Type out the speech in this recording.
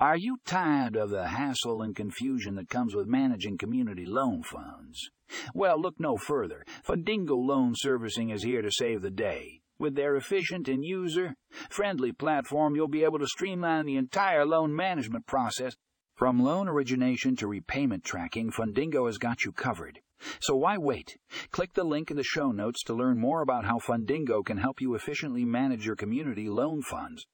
Are you tired of the hassle and confusion that comes with managing community loan funds? Well, look no further. Fundingo Loan Servicing is here to save the day. With their efficient and user friendly platform, you'll be able to streamline the entire loan management process. From loan origination to repayment tracking, Fundingo has got you covered. So why wait? Click the link in the show notes to learn more about how Fundingo can help you efficiently manage your community loan funds.